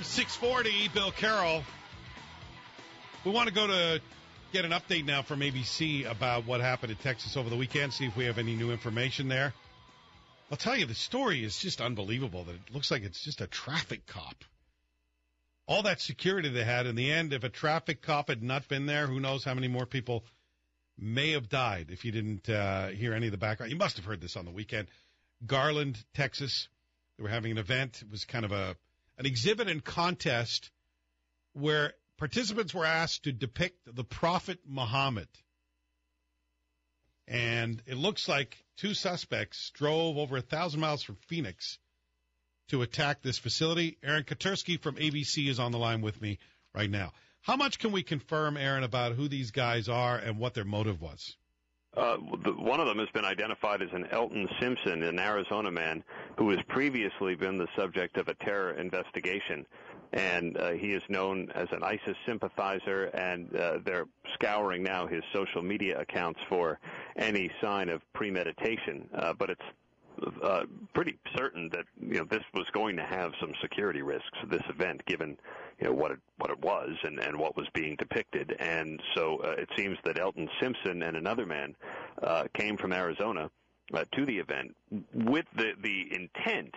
KFI AM 640, Bill Carroll. We want to go to get an update now from ABC about what happened in Texas over the weekend, see if we have any new information there. I'll tell you, the story is just unbelievable that it looks like it's just a traffic cop. All that security they had in the end, if a traffic cop had not been there, who knows how many more people may have died if you didn't uh, hear any of the background. You must have heard this on the weekend. Garland, Texas. They were having an event. It was kind of a an exhibit and contest where participants were asked to depict the Prophet Muhammad. And it looks like two suspects drove over a thousand miles from Phoenix to attack this facility. Aaron Katersky from ABC is on the line with me right now. How much can we confirm, Aaron, about who these guys are and what their motive was? Uh, one of them has been identified as an Elton Simpson, an Arizona man who has previously been the subject of a terror investigation. And uh, he is known as an ISIS sympathizer, and uh, they're scouring now his social media accounts for any sign of premeditation. Uh, but it's uh, pretty certain that you know this was going to have some security risks. This event, given you know what it what it was and and what was being depicted, and so uh, it seems that Elton Simpson and another man uh, came from Arizona. Uh, to the event with the the intent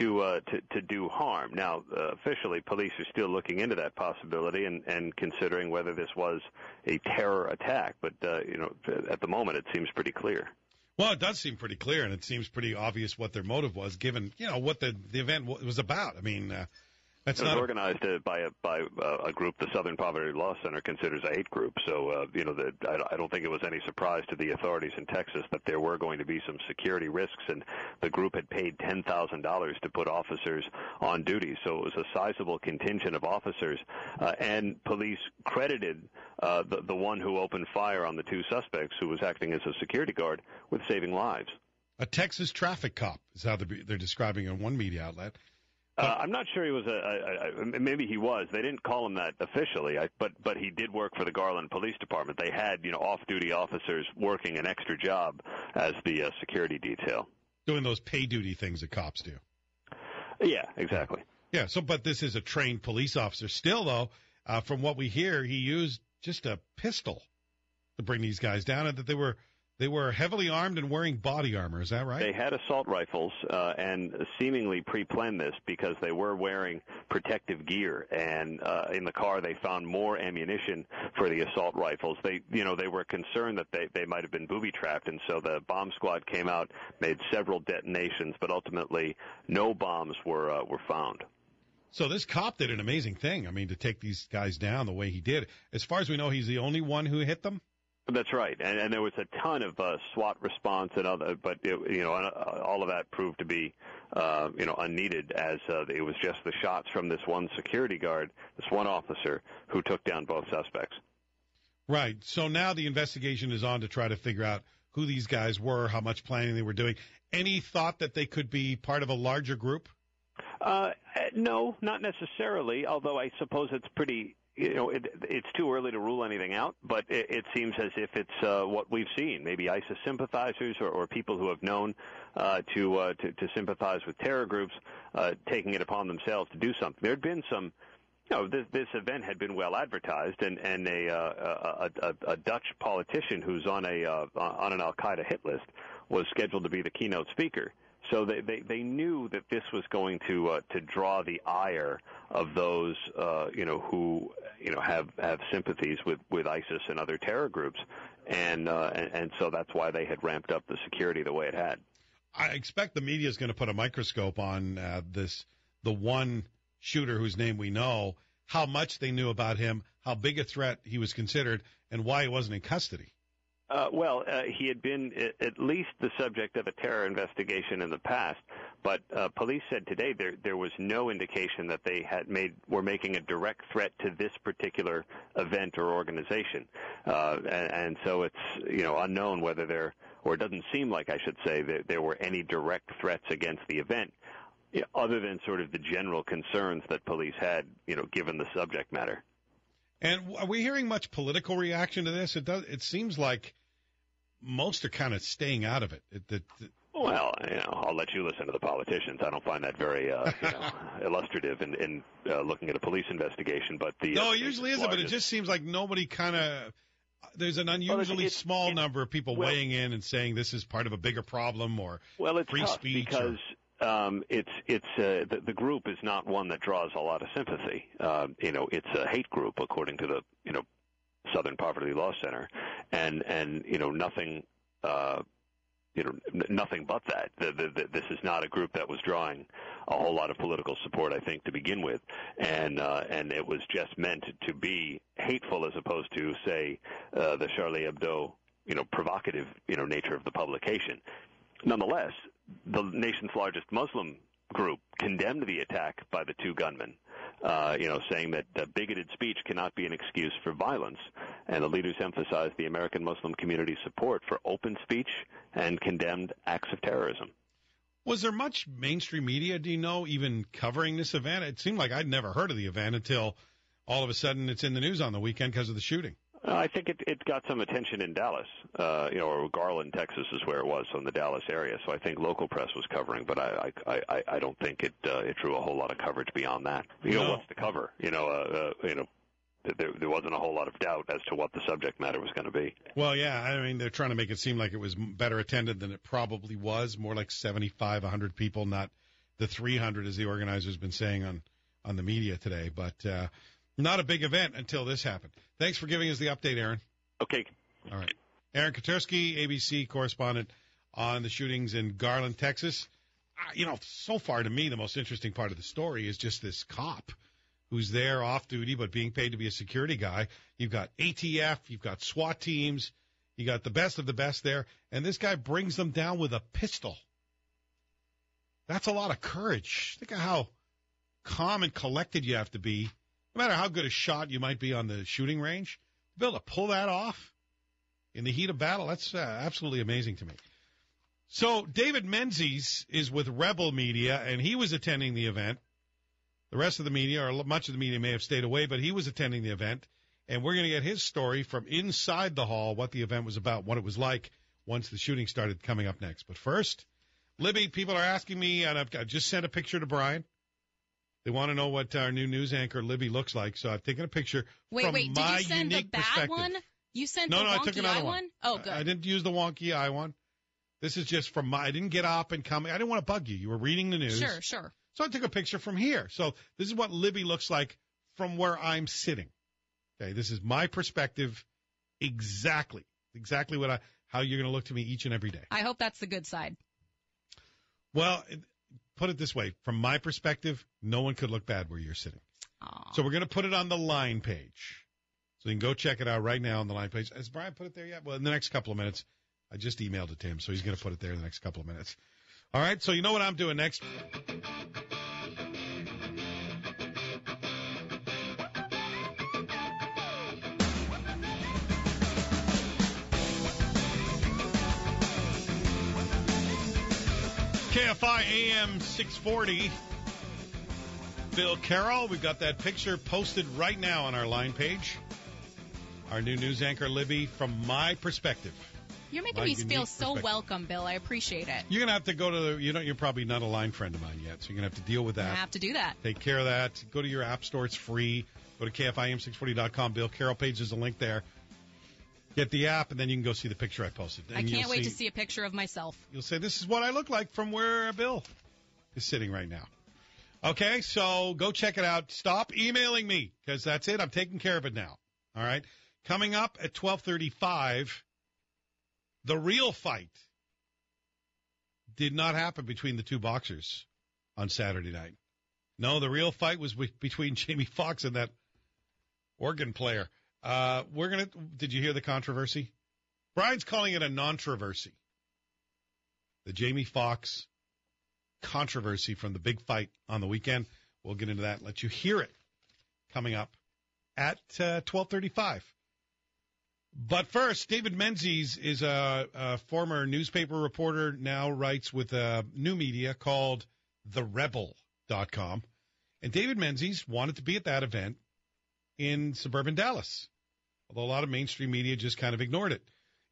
to uh, to to do harm. Now, uh, officially, police are still looking into that possibility and and considering whether this was a terror attack. But uh, you know, at the moment, it seems pretty clear. Well, it does seem pretty clear, and it seems pretty obvious what their motive was, given you know what the the event was about. I mean, uh, that's it was not organized uh, by a by uh, a group the Southern Poverty Law Center considers a hate group. So uh, you know, the, I, I don't think it was any surprise to the authorities in Texas that there were going to be some security risks, and the group had paid ten thousand dollars to put officers on duty. So it was a sizable contingent of officers, uh, and police credited uh, the the one who opened fire on the two suspects, who was acting as a security guard, with saving lives. a Texas traffic cop is how they're, they're describing it on one media outlet. Uh, I'm not sure he was a, a, a. Maybe he was. They didn't call him that officially, I, but but he did work for the Garland Police Department. They had you know off-duty officers working an extra job as the uh, security detail. Doing those pay duty things that cops do. Yeah, exactly. Yeah. So, but this is a trained police officer. Still, though, uh, from what we hear, he used just a pistol to bring these guys down, and that they were they were heavily armed and wearing body armor. Is that right? They had assault rifles uh, and seemingly pre-planned this because they were wearing protective gear. And uh, in the car, they found more ammunition for the assault rifles. They, you know, they were concerned that they they might have been booby trapped, and so the bomb squad came out, made several detonations, but ultimately no bombs were uh, were found. So this cop did an amazing thing. I mean, to take these guys down the way he did. As far as we know, he's the only one who hit them. That's right, and, and there was a ton of uh, SWAT response and other, but it, you know, uh, all of that proved to be, uh, you know, unneeded as uh, it was just the shots from this one security guard, this one officer, who took down both suspects. Right. So now the investigation is on to try to figure out who these guys were, how much planning they were doing. Any thought that they could be part of a larger group? Uh, no, not necessarily. Although I suppose it's pretty you know, it, it's too early to rule anything out, but it, it seems as if it's uh, what we've seen. Maybe ISIS sympathizers or, or people who have known uh, to, uh, to to sympathize with terror groups uh, taking it upon themselves to do something. There had been some. You know, this, this event had been well advertised, and and a, uh, a, a, a Dutch politician who's on a uh, on an Al Qaeda hit list was scheduled to be the keynote speaker. So they, they, they knew that this was going to uh, to draw the ire of those uh, you know who you know have have sympathies with with ISIS and other terror groups, and uh, and, and so that's why they had ramped up the security the way it had. I expect the media is going to put a microscope on uh, this the one shooter whose name we know, how much they knew about him, how big a threat he was considered, and why he wasn't in custody. Uh, well, uh, he had been at least the subject of a terror investigation in the past, but uh, police said today there there was no indication that they had made were making a direct threat to this particular event or organization, uh, and, and so it's you know unknown whether there or it doesn't seem like I should say that there were any direct threats against the event, other than sort of the general concerns that police had, you know, given the subject matter. And are we hearing much political reaction to this? It does. It seems like most are kind of staying out of it. it, it, it Well, you know, I'll let you listen to the politicians. I don't find that very uh, you know, illustrative in, in uh, looking at a police investigation. But the no, uh, it usually isn't. largest, But it just seems like nobody kind of. There's an Well, unusually it's- small it's- number of people well- weighing in and saying this is part of a bigger problem or well, it's free tough speech because um, it's it's uh, the, the group is not one that draws a lot of sympathy. Um, you know, it's a hate group according to the you know Southern Poverty Law Center, and and you know nothing. Uh, you know, nothing but that. The, the, the, this is not a group that was drawing a whole lot of political support, I think, to begin with, and uh, and it was just meant to be hateful as opposed to, say, uh, the Charlie Hebdo, you know, provocative, you know, nature of the publication. Nonetheless, the nation's largest Muslim group condemned the attack by the two gunmen, uh, you know, saying that uh, bigoted speech cannot be an excuse for violence. And the leaders emphasized the American Muslim community's support for open speech and condemned acts of terrorism. Was there much mainstream media, do you know, even covering this event? It seemed like I'd never heard of the event until all of a sudden it's in the news on the weekend because of the shooting. Uh, I think it, it got some attention in Dallas, uh, you know, or Garland, Texas, is where it was, so in the Dallas area. So I think local press was covering, but I I, I, I don't think it uh, it drew a whole lot of coverage beyond that. You know what's to cover? You know, uh, uh, you know, there, there wasn't a whole lot of doubt as to what the subject matter was going to be. Well, yeah, I mean, they're trying to make it seem like it was better attended than it probably was, more like 75, 100 people, not the 300 as the organizer's been saying on, on the media today. But uh, not a big event until this happened. Thanks for giving us the update, Aaron. Okay, All right. Aaron Katersky, ABC correspondent on the shootings in Garland, Texas. Uh, you know, so far to me, the most interesting part of the story is just this cop who's there off duty but being paid to be a security guy. You've got ATF, you've got SWAT teams, you got the best of the best there, and this guy brings them down with a pistol. That's a lot of courage. Think of how calm and collected you have to be, no matter how good a shot you might be on the shooting range. To be able to pull that off in the heat of battle, that's uh, absolutely amazing to me. So David Menzies is with Rebel Media, and he was attending the event. The rest of the media, or much of the media, may have stayed away, but he was attending the event, and we're going to get his story from inside the hall, what the event was about, what it was like once the shooting started coming up next. But first, Libby, people are asking me, and I've just sent a picture to Brian. They want to know what uh, our new news anchor Libby looks like, so I've taken a picture Wait, from wait, did my you send the unique bad perspective. one? You sent No, the no, I wonky took another eye one. Oh, good. I, I didn't use the wonky eye one. This is just from my. I didn't get up and come. I didn't want to bug you. You were reading the news. Sure, sure. So I took a picture from here. So this is what Libby looks like from where I'm sitting. Okay, this is my perspective. Exactly, exactly what I how you're going to look to me each and every day. I hope that's the good side. Well, put it this way: from my perspective, no one could look bad where you're sitting. Aw. So we're going to put it on the line page. So you can go check it out right now on the line page. Has Brian put it there yet? Well, in the next couple of minutes. I just emailed it to him, so he's going to put it there in the next couple of minutes. All right, so you know what I'm doing next? KFI AM 640. Bill Carroll, we've got that picture posted right now on our line page. Our new news anchor, Libby, from my perspective. You're making me feel so welcome, Bill. I appreciate it. You're gonna have to go to the. You know, you're probably not a line friend of mine yet, so you're gonna have to deal with that. I have to do that. Take care of that. Go to your app store; it's free. Go to kfiam640.com. Bill Carroll page is a link there. Get the app, and then you can go see the picture I posted. I can't wait to see a picture of myself. You'll say, "This is what I look like from where Bill is sitting right now." Okay, so go check it out. Stop emailing me because that's it. I'm taking care of it now. All right. Coming up at 12:35, the real fight did not happen between the two boxers on Saturday night. No, the real fight was between Jamie Foxx and that organ player. Uh, we're gonna. Did you hear the controversy? Brian's calling it a non-controversy. The Jamie Foxx controversy from the big fight on the weekend. We'll get into that. Let you hear it coming up at uh, 12:35. But first, David Menzies is a, a former newspaper reporter, now writes with a new media called TheRebel.com. And David Menzies wanted to be at that event in suburban Dallas, although a lot of mainstream media just kind of ignored it.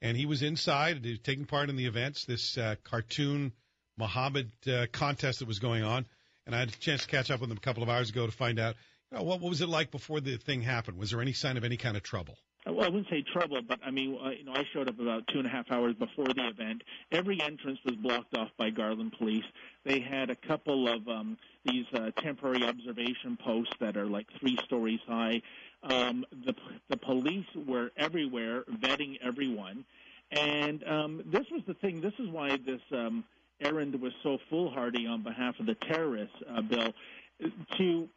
and he was inside, he was taking part in the events, this uh, cartoon Muhammad uh, contest that was going on. And I had a chance to catch up with him a couple of hours ago to find out you know, what, what was it like before the thing happened. Was there any sign of any kind of trouble? Well, I wouldn't say trouble, but I mean, uh, you know, I showed up about two and a half hours before the event. Every entrance was blocked off by Garland police. They had a couple of um, these uh, temporary observation posts that are like three stories high. Um, the the police were everywhere, vetting everyone, and um, this was the thing. This is why this um, errand was so foolhardy on behalf of the terrorists, uh, Bill, to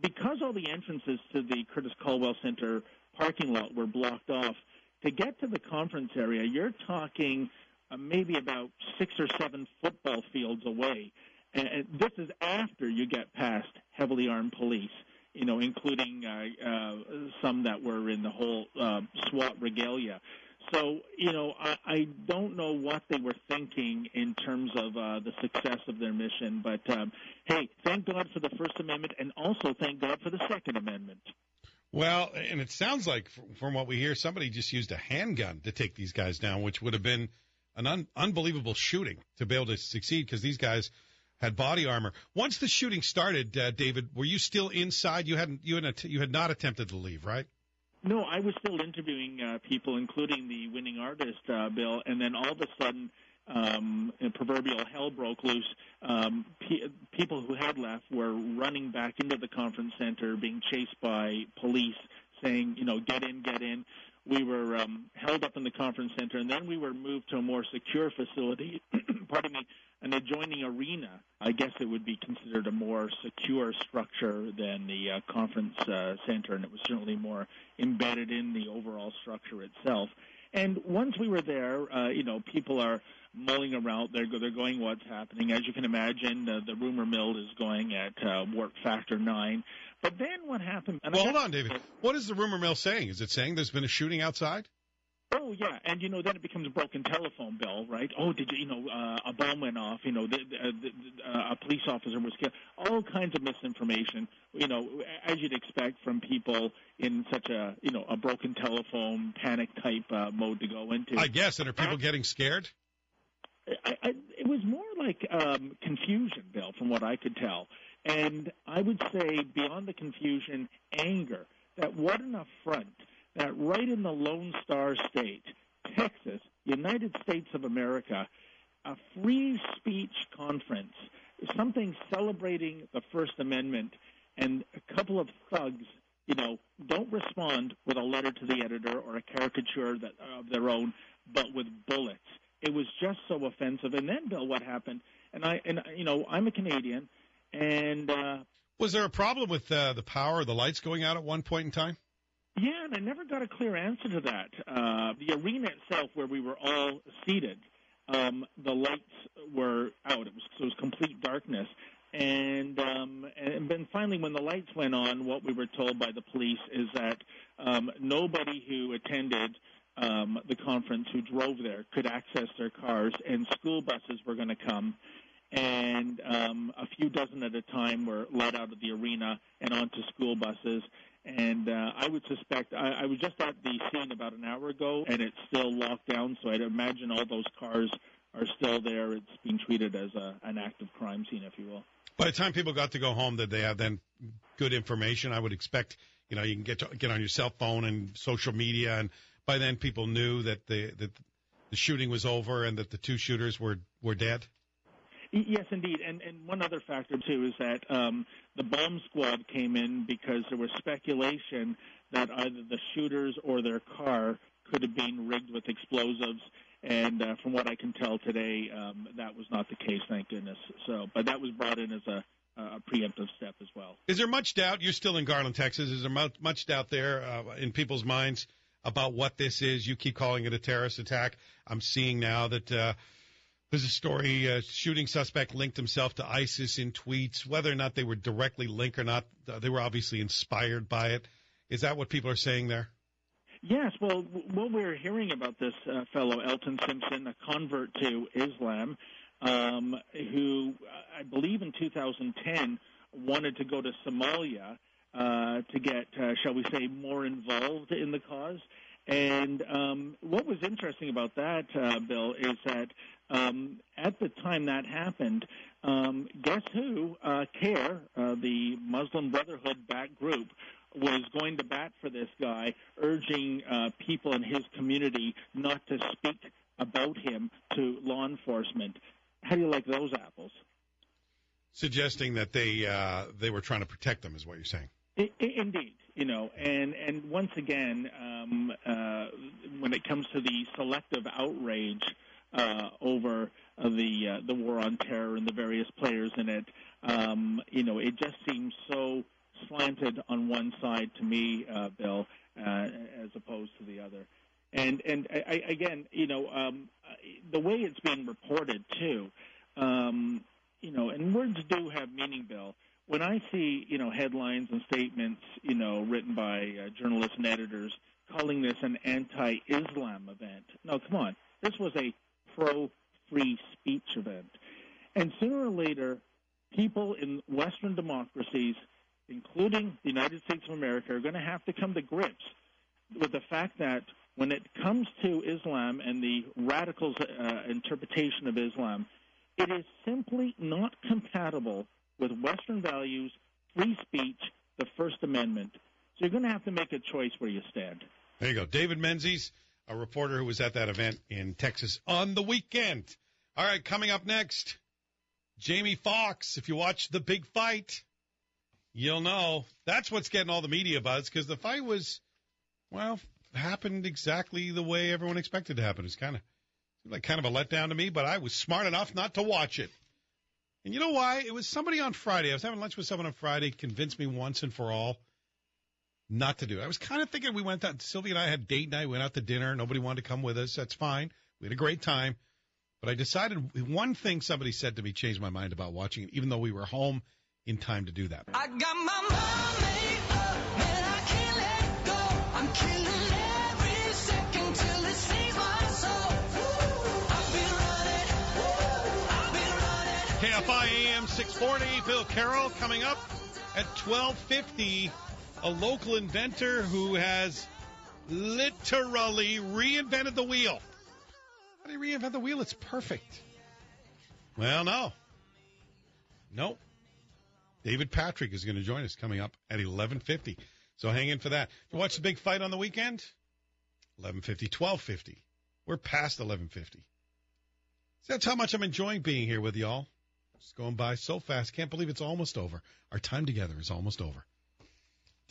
because all the entrances to the Curtis Culwell Center parking lot were blocked off. To get to the conference area, you're talking uh, maybe about six or seven football fields away. And this is after you get past heavily armed police, you know, including uh, uh, some that were in the whole uh, SWAT regalia. So, you know, I, I don't know what they were thinking in terms of uh, the success of their mission, but um, hey, thank God for the First Amendment, and also thank God for the Second Amendment. Well, and it sounds like, from what we hear, somebody just used a handgun to take these guys down, which would have been an un- unbelievable shooting to be able to succeed because these guys had body armor. Once the shooting started, uh, David, were you still inside? You hadn't you had you had not attempted to leave, right? No, I was still interviewing uh, people, including the winning artist, uh, Bill, and then all of a sudden, um, proverbial hell broke loose. Um, pe- people who had left were running back into the conference center, being chased by police, saying, you know, get in, get in. We were um, held up in the conference center, and then we were moved to a more secure facility. pardon me, an adjoining arena. I guess it would be considered a more secure structure than the uh, conference uh, center, and it was certainly more embedded in the overall structure itself. And once we were there, uh, you know, people are mulling around. They're they're going, what's happening? As you can imagine, uh, the rumor mill is going at uh, warp factor nine. But then what happened? well, hold on, David. What is the rumor mill saying? Is it saying there's been a shooting outside? Oh yeah, and you know then it becomes a broken telephone bill, right? Oh, did you you know uh, a bomb went off? You know, the, the, the, uh, a police officer was killed. All kinds of misinformation. You know, as you'd expect from people in such a you know a broken telephone panic type uh, mode to go into. I guess. And are people getting scared? I, I, it was more like um, confusion, Bill, from what I could tell, and I would say beyond the confusion, anger. That what an affront that right in the Lone Star State, Texas, United States of America, a free speech conference, something celebrating the First Amendment, and a couple of thugs, you know, don't respond with a letter to the editor or a caricature that, of their own, but with bullets. It was just so offensive. And then, Bill, what happened? And I, and you know, I'm a Canadian, and uh, was there a problem with uh, the power, the lights going out at one point in time? Yeah, and I never got a clear answer to that. Uh, the arena itself, where we were all seated, um, the lights were out. It was, so it was complete darkness. And um, and then finally, when the lights went on, what we were told by the police is that um, nobody who attended um, the conference who drove there could access their cars, and school buses were going to come, and um, a few dozen at a time were led out of the arena and onto school buses, and uh, I would suspect I, I was just at the scene about an hour ago, and it's still locked down. So I'd imagine all those cars are still there. It's being treated as a, an active crime scene, if you will. By the time people got to go home, did they have then good information? I would expect you know you can get to, get on your cell phone and social media, and by then people knew that the that the shooting was over and that the two shooters were were dead. Yes, indeed. And and one other factor too is that um, the bomb squad came in because there was speculation that either the shooters or their car could have been rigged with explosives. And uh, from what I can tell today, um, that was not the case. Thank goodness. So, but that was brought in as a, a preemptive step as well. Is there much doubt? You're still in Garland, Texas. Is there much, much doubt there uh, in people's minds about what this is? You keep calling it a terrorist attack. I'm seeing now that. Uh, there's a story, a uh, shooting suspect linked himself to ISIS in tweets. Whether or not they were directly linked or not, uh, they were obviously inspired by it. Is that what people are saying there? Yes. Well, what we're hearing about this uh, fellow, Elton Simpson, a convert to Islam, um, who uh, I believe in 2010 wanted to go to Somalia to get, shall we say, more involved in the cause And um, what was interesting about that, Bill, is that um, at the time that happened, um, guess who? Uh, CAIR, uh, the Muslim Brotherhood backed group, was going to bat for this guy, urging uh, people in his community not to speak about him to law enforcement. How do you like those apples? Suggesting that they uh, they were trying to protect them is what you're saying. Indeed, you know, and and once again, um, uh, when it comes to the selective outrage uh, over the uh, the war on terror and the various players in it, um, you know, it just seems so slanted on one side to me, uh, Bill, uh, as opposed to the other. And and I, again, you know, um, the way it's being reported too, um, you know, and words do have meaning, Bill. When I see, you know, headlines and statements, you know, written by uh, journalists and editors calling this an anti-Islam event, no, come on, this was a pro-free speech event, and sooner or later, people in Western democracies, including the United States of America, are going to have to come to grips with the fact that when it comes to Islam and the radicals' uh, interpretation of Islam, it is simply not compatible with Western values, free speech, the First Amendment. So you're going to have to make a choice where you stand. There you go. David Menzies, a reporter who was at that event in Texas on the weekend. All right, coming up next, Jamie Foxx. If you watch the big fight, you'll know that's what's getting all the media buzz because the fight was, well, happened exactly the way everyone expected it to happen. It's kind of like kind of a letdown to me, but I was smart enough not to watch it. And you know why? It was somebody on Friday. I was having lunch with someone on Friday, convinced me once and for all not to do it. I was kind of thinking we went out. Sylvia and I had date night. We went out to dinner. Nobody wanted to come with us. That's fine. We had a great time. But I decided one thing somebody said to me changed my mind about watching it, even though we were home in time to do that. I got my up, and I can't let go. I'm killing every second till it my soul. I've been running, I've been running. KFI AM 640, Bill Carroll coming up at 1250. A local inventor who has literally reinvented the wheel. How do you reinvent the wheel? It's perfect. Well, no. Nope. David Patrick is going to join us coming up at 11:50. So hang in for that. You watch the big fight on the weekend? 11:50, 12:50. We're past 11:50. That's how much I'm enjoying being here with y'all. It's going by so fast. Can't believe it's almost over. Our time together is almost over.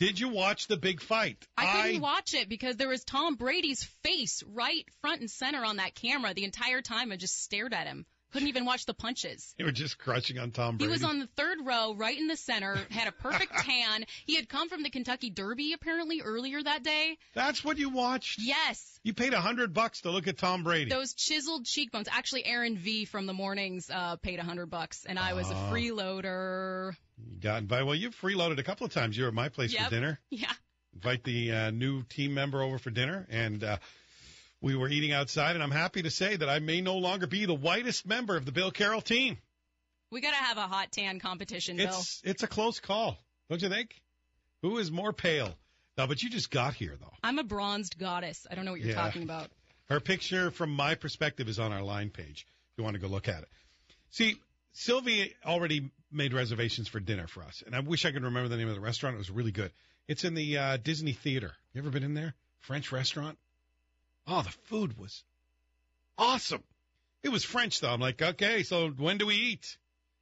Did you watch the big fight? I couldn't watch it because there was Tom Brady's face right front and center on that camera the entire time. I just stared at him. Couldn't even watch the punches. You were just crushing on Tom Brady. He was on the third row, right in the center, had a perfect tan. He had come from the Kentucky Derby apparently earlier that day. That's what you watched? Yes. You paid a hundred bucks to look at Tom Brady. Those chiseled cheekbones. Actually, Aaron V from the mornings uh, paid a hundred bucks, and I was a Oh. freeloader. You got invited. Well, you've freeloaded a couple of times. You were at my place Yep. for dinner. Yeah. Invite the uh, new team member over for dinner, and uh, we were eating outside. And I'm happy to say that I may no longer be the whitest member of the Bill Carroll team. We gotta have a hot tan competition, Bill. It's it's a close call, don't you think? Who is more pale? No, but you just got here though. I'm a bronzed goddess. I don't know what you're Yeah. talking about. Her picture, from my perspective, is on our line page. If you want to go look at it. See, Sylvie already made reservations for dinner for us, and I wish I could remember the name of the restaurant. It was really good. It's in the uh, Disney Theater. You ever been in there? French restaurant. Oh, the food was awesome. It was French though. I'm like, okay, so when do we eat?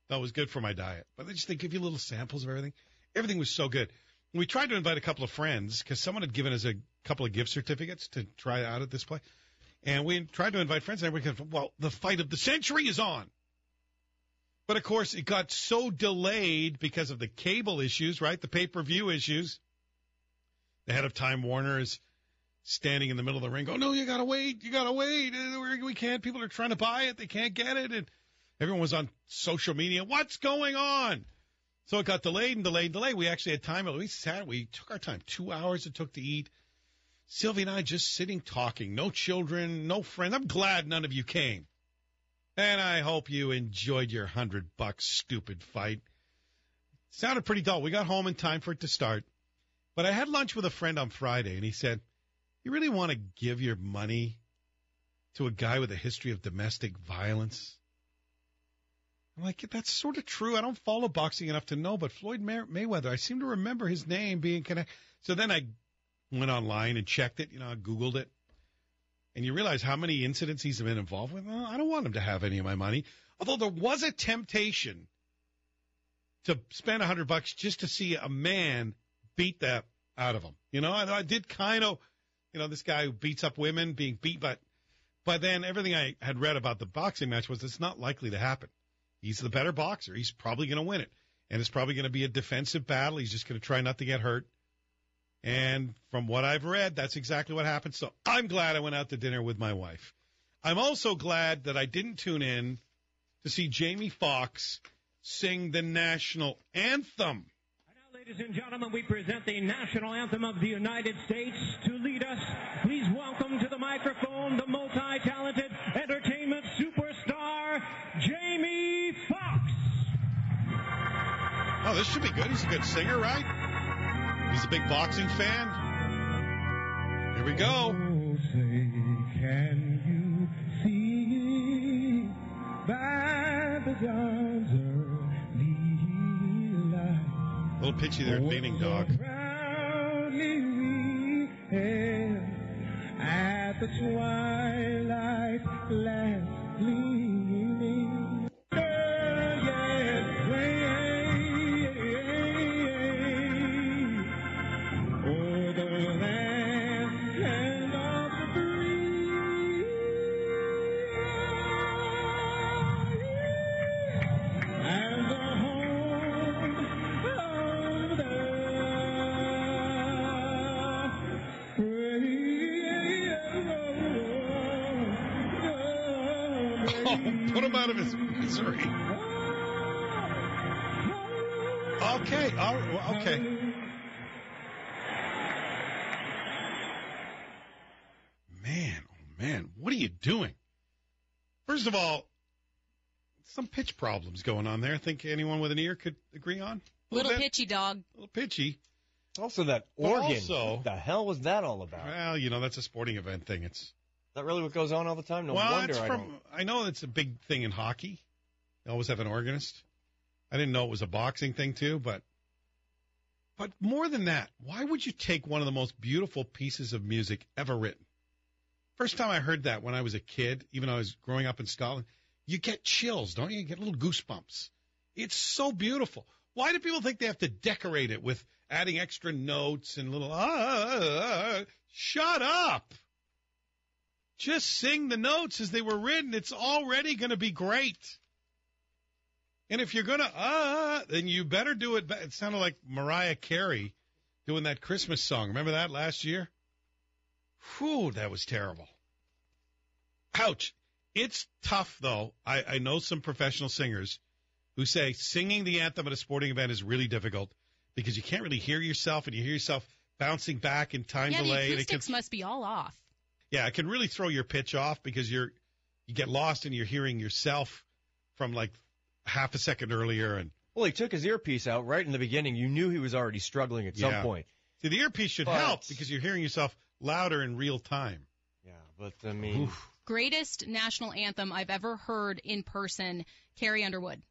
That was good for my diet. But they just they give you little samples of everything. Everything was so good. We tried to invite a couple of friends because someone had given us a couple of gift certificates to try out at this place. And we tried to invite friends, and everybody goes, well, the fight of the century is on. But of course, it got so delayed because of the cable issues, right? The pay per view issues. The head of Time Warner is standing in the middle of the ring, going, no, you gotta wait, you gotta wait. Uh, We we can't. People are trying to buy it, they can't get it. And everyone was on social media. What's going on? So it got delayed and delayed and delayed. We actually had time. We sat, we took our time. Two hours it took to eat. Sylvie and I just sitting talking. No children, no friends. I'm glad none of you came. And I hope you enjoyed your hundred bucks stupid fight. Sounded pretty dull. We got home in time for it to start. But I had lunch with a friend on Friday and he said, You really want to give your money to a guy with a history of domestic violence? I'm like, that's sort of true. I don't follow boxing enough to know, but Floyd May- Mayweather, I seem to remember his name being connected. So then I went online and checked it, you know, I Googled it. And you realize how many incidents he's been involved with. Well, I don't want him to have any of my money. Although there was a temptation to spend a hundred bucks just to see a man beat that out of him. You know, I, I did kind of, you know, this guy who beats up women being beat, but, but then everything I had read about the boxing match was it's not likely to happen. He's the better boxer. He's probably going to win it. And it's probably going to be a defensive battle. He's just going to try not to get hurt. And from what I've read, that's exactly what happened. So I'm glad I went out to dinner with my wife. I'm also glad that I didn't tune in to see Jamie Foxx sing the national anthem. Ladies and gentlemen, we present the national anthem of the United States. To lead us, please welcome to the microphone the multi-talented entertainment superstar, Jamie Foxx. Oh, this should be good. He's a good singer, right? He's a big boxing fan. Here we go. Oh, little pitchy there, leaning dog. At the twilight last put him out of his misery. Okay, all right, okay. Man, oh man, what are you doing? First of all, some pitch problems going on there. I think anyone with an ear could agree on. A Little bit- pitchy dog. A little pitchy. Also, that organ. also- what the hell was that all about? Well, you know, that's a sporting event thing. It's that really what goes on all the time? No well, wonder it's I from. don't. I know it's a big thing in hockey. They always have an organist. I didn't know it was a boxing thing too, but but more than that, why would you take one of the most beautiful pieces of music ever written? First time I heard that when I was a kid, even though I was growing up in Scotland, you get chills, don't you? You get little goosebumps. It's so beautiful. Why do people think they have to decorate it with adding extra notes and little ah, ah, ah, ah. shut up. Just sing the notes as they were written. It's already going to be great. And if you're going to, ah, then you better do it. It sounded like Mariah Carey doing that Christmas song. Remember that last year? Whew, that was terrible. Ouch. It's tough, though. I, I know some professional singers who say singing the anthem at a sporting event is really difficult because you can't really hear yourself and you hear yourself bouncing back in time Yeah, the delay. and it can- acoustics must be all off. Yeah, it can really throw your pitch off because you're you get lost and you're hearing yourself from like half a second earlier and Well, he took his earpiece out right in the beginning. You knew he was already struggling at Yeah. some point. see the earpiece should But- help because you're hearing yourself louder in real time. Yeah, but I mean, Oof. Greatest national anthem I've ever heard in person, Carrie Underwood.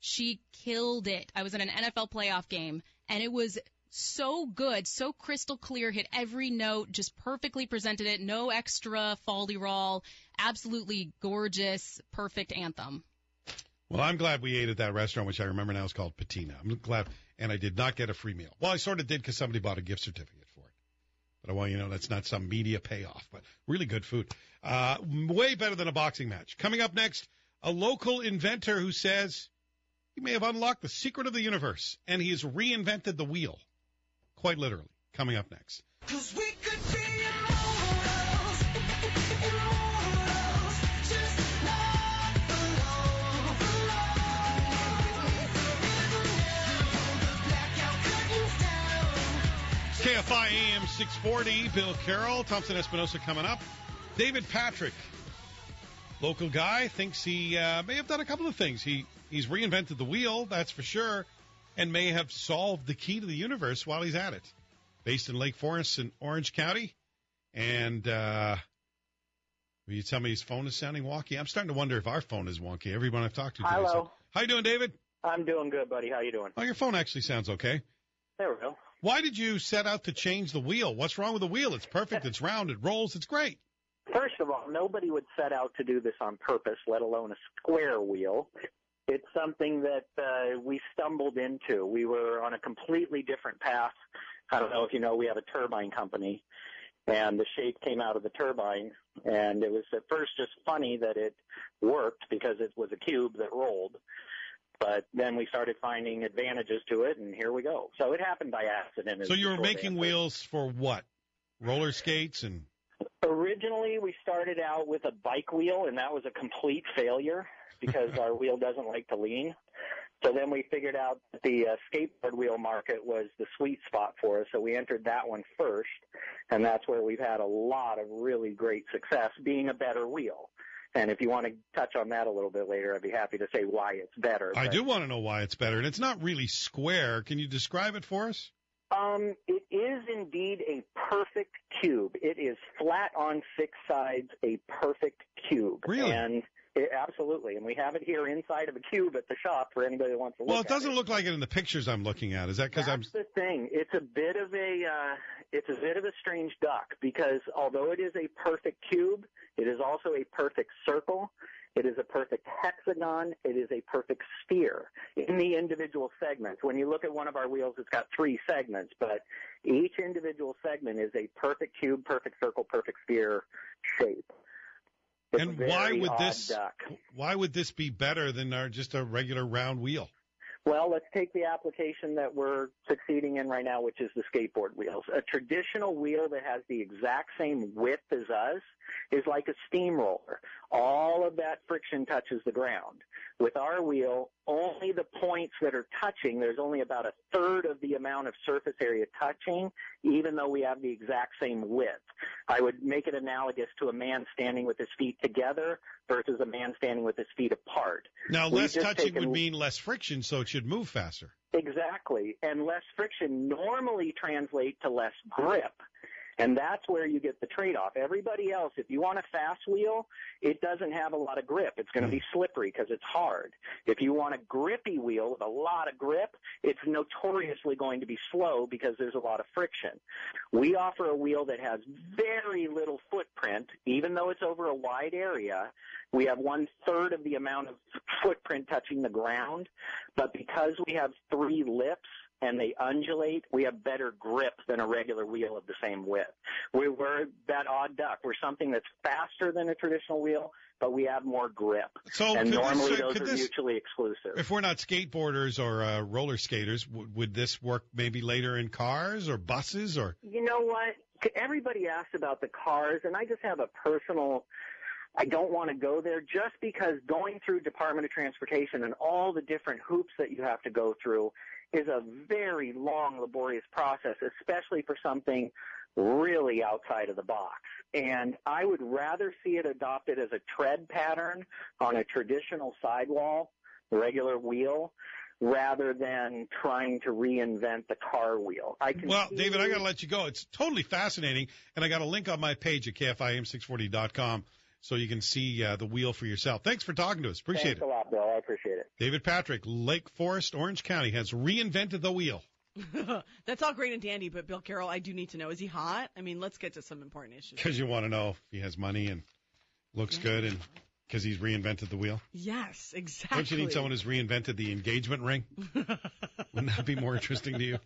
She killed it. I was in an NFL playoff game and it was so good, so crystal clear, hit every note, just perfectly presented it, no extra foldy roll, absolutely gorgeous, perfect anthem. Well, I'm glad we ate at that restaurant, which I remember now is called Patina. I'm glad, and I did not get a free meal. Well, I sort of did because somebody bought a gift certificate for it. But I want you to know that's not some media payoff, but really good food. Uh, way better than a boxing match. Coming up next, a local inventor who says he may have unlocked the secret of the universe, and he has reinvented the wheel, quite literally. Coming up next. Cause we could be immortals, immortals, just love alone, alone. The blackout curtains down. KFI AM 640, Bill Carroll, Thompson Espinosa coming up. David Patrick, local guy, thinks he uh, may have done a couple of things. He He's reinvented the wheel, that's for sure, and may have solved the key to the universe while he's at it. Based in Lake Forest in Orange County, And uh, will you tell me his phone is sounding wonky? I'm starting to wonder if our phone is wonky. Everyone I've talked to. today Hello. said- How you doing, David? I'm doing good, buddy. How you doing? Oh, your phone actually sounds okay. There we go. Why did you set out to change the wheel? What's wrong with the wheel? It's perfect. It's round. It rolls. It's great. First of all, nobody would set out to do this on purpose, let alone a square wheel. It's something that uh, we stumbled into. We were on a completely different path. I don't know if you know, we have a turbine company, and the shape came out of the turbine, and it was at first just funny that it worked because it was a cube that rolled. But then we started finding advantages to it, and here we go. So it happened by accident. So you were making answer. wheels for what? Roller skates and Originally, we started out with a bike wheel, and that was a complete failure because our wheel doesn't like to lean. So then we figured out that the uh, skateboard wheel market was the sweet spot for us, so we entered that one first, and that's where we've had a lot of really great success being a better wheel. And if you want to touch on that a little bit later, I'd be happy to say why it's better. I but- do want to know why it's better. And it's not really square. Can you describe it for us? Um, it is indeed a perfect cube. It is flat on six sides, a perfect cube. Really? And it, absolutely. And we have it here inside of a cube at the shop for anybody that wants to look Well, it doesn't look like it in the pictures I'm looking at. Is that because I'm? That's the thing. It's a bit of a uh, it's a bit of a strange duck because although it is a perfect cube, it is also a perfect circle. It is a perfect hexagon. It is a perfect sphere in the individual segments. When you look at one of our wheels, it's got three segments, but each individual segment is a perfect cube, perfect circle, perfect sphere shape. It's And why would this? duck. Why would this be better than our just a regular round wheel? Well, let's take the application that we're succeeding in right now, which is the skateboard wheels. A traditional wheel that has the exact same width as us is like a steamroller. All of that friction touches the ground. With our wheel, only the points that are touching, there's only about a third of the amount of surface area touching, even though we have the exact same width. I would make it analogous to a man standing with his feet together versus a man standing with his feet apart. Now, We've less touching taken- would mean less friction, so it should move faster. Exactly. And less friction normally translate to less grip. And that's where you get the trade-off. Everybody else, if you want a fast wheel, it doesn't have a lot of grip. It's going to be slippery because it's hard. If you want a grippy wheel with a lot of grip, it's notoriously going to be slow because there's a lot of friction. We offer a wheel that has very little footprint, even though it's over a wide area. We have one third of the amount of footprint touching the ground, but because we have three lips and they undulate, we have better grip than a regular wheel of the same width. We, we're that odd duck. We're something that's faster than a traditional wheel, but we have more grip. So and normally this, uh, those are this, mutually exclusive. if we're not skateboarders or uh, roller skaters, w- would this work maybe later in cars or buses or? You know what? Everybody asks about the cars, and I just have a personal. I don't want to go there just because going through Department of Transportation and all the different hoops that you have to go through is a very long, laborious process, especially for something really outside of the box. And I would rather see it adopted as a tread pattern on a traditional sidewall, regular wheel, rather than trying to reinvent the car wheel. I can Well, David, I got to let you go. It's totally fascinating, and I got a link on my page at kfiam640.com so you can see uh, the wheel for yourself. Thanks for talking to us. Appreciate Thanks it. a lot, Bill. I appreciate it. David Patrick, Lake Forest, Orange County, has reinvented the wheel. That's all great and dandy, but Bill Carroll, I do need to know: is he hot? I mean, let's get to some important issues. Because you want to know if he has money and looks good, and because he's reinvented the wheel. Yes, exactly. Don't you need someone who's reinvented the engagement ring? Wouldn't that be more interesting to you?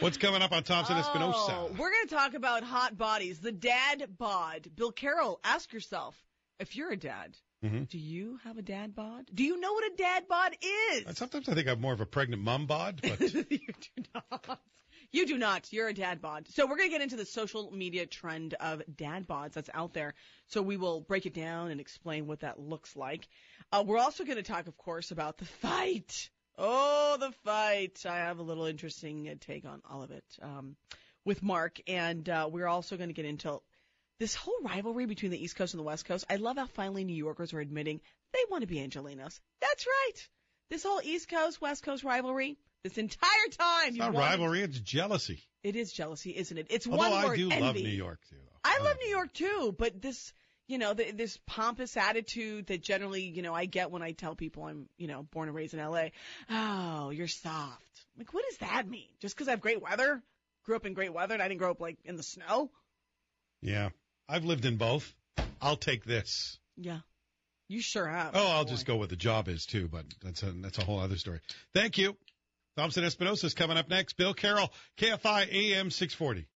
What's coming up on Thompson Espinosa? Oh, we're going to talk about hot bodies, the dad bod. Bill Carroll, ask yourself if you're a dad, Mhm. do you have a dad bod? Do you know what a dad bod is? Sometimes I think I'm more of a pregnant mum bod, but you do not. You do not. You're a dad bod. So we're going to get into the social media trend of dad bods that's out there. So we will break it down and explain what that looks like. Uh, we're also going to talk, of course, about the fight. Oh, the fight. I have a little interesting uh, take on all of it um, with Mark. And uh, we're also going to get into this whole rivalry between the East Coast and the West Coast. I love how finally New Yorkers are admitting they want to be Angelinos. That's right. This whole East Coast, West Coast rivalry, this entire time. it's not wanted- rivalry, it's jealousy. It is jealousy, isn't it? It's Although one I word do envy. love New York, too. I love New York too, but this, you know, the, this pompous attitude that generally, you know, I get when I tell people I'm, you know, born and raised in LA. Oh, you're soft. Like, what does that mean? Just because I have great weather? Grew up in great weather and I didn't grow up like in the snow? Yeah. I've lived in both. I'll take this. Yeah. You sure have. Oh, I'll Boy. just go with the job is too, but that's a that's a whole other story. Thank you. Thompson Espinosa is coming up next. Bill Carroll, KFI AM 640.